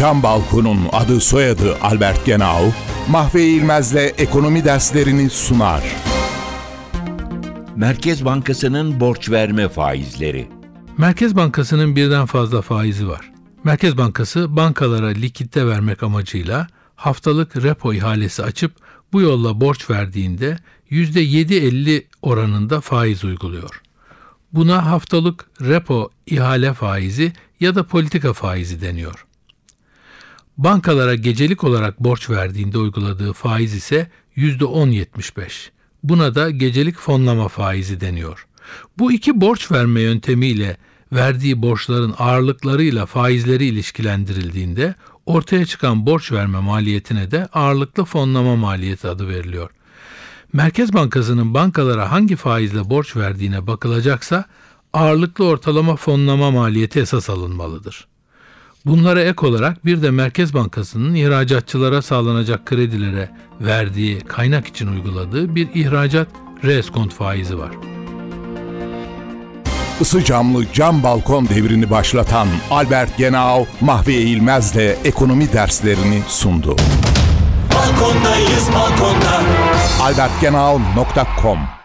Cam Balkon'un adı soyadı Albert Genau, Mahve İlmez'le ekonomi derslerini sunar. Merkez Bankası'nın borç verme faizleri. Merkez Bankası'nın birden fazla faizi var. Merkez Bankası bankalara likitte vermek amacıyla haftalık repo ihalesi açıp bu yolla borç verdiğinde %7.50 oranında faiz uyguluyor. Buna haftalık repo ihale faizi ya da politika faizi deniyor. Bankalara gecelik olarak borç verdiğinde uyguladığı faiz ise %10.75. Buna da gecelik fonlama faizi deniyor. Bu iki borç verme yöntemiyle verdiği borçların ağırlıklarıyla faizleri ilişkilendirildiğinde ortaya çıkan borç verme maliyetine de ağırlıklı fonlama maliyeti adı veriliyor. Merkez Bankası'nın bankalara hangi faizle borç verdiğine bakılacaksa ağırlıklı ortalama fonlama maliyeti esas alınmalıdır. Bunlara ek olarak bir de Merkez Bankası'nın ihracatçılara sağlanacak kredilere verdiği kaynak için uyguladığı bir ihracat reskont faizi var. Isı camlı cam balkon devrini başlatan Albert Genau, Mahve İlmez'le ekonomi derslerini sundu. Balkondayız balkonda. albertgenau.com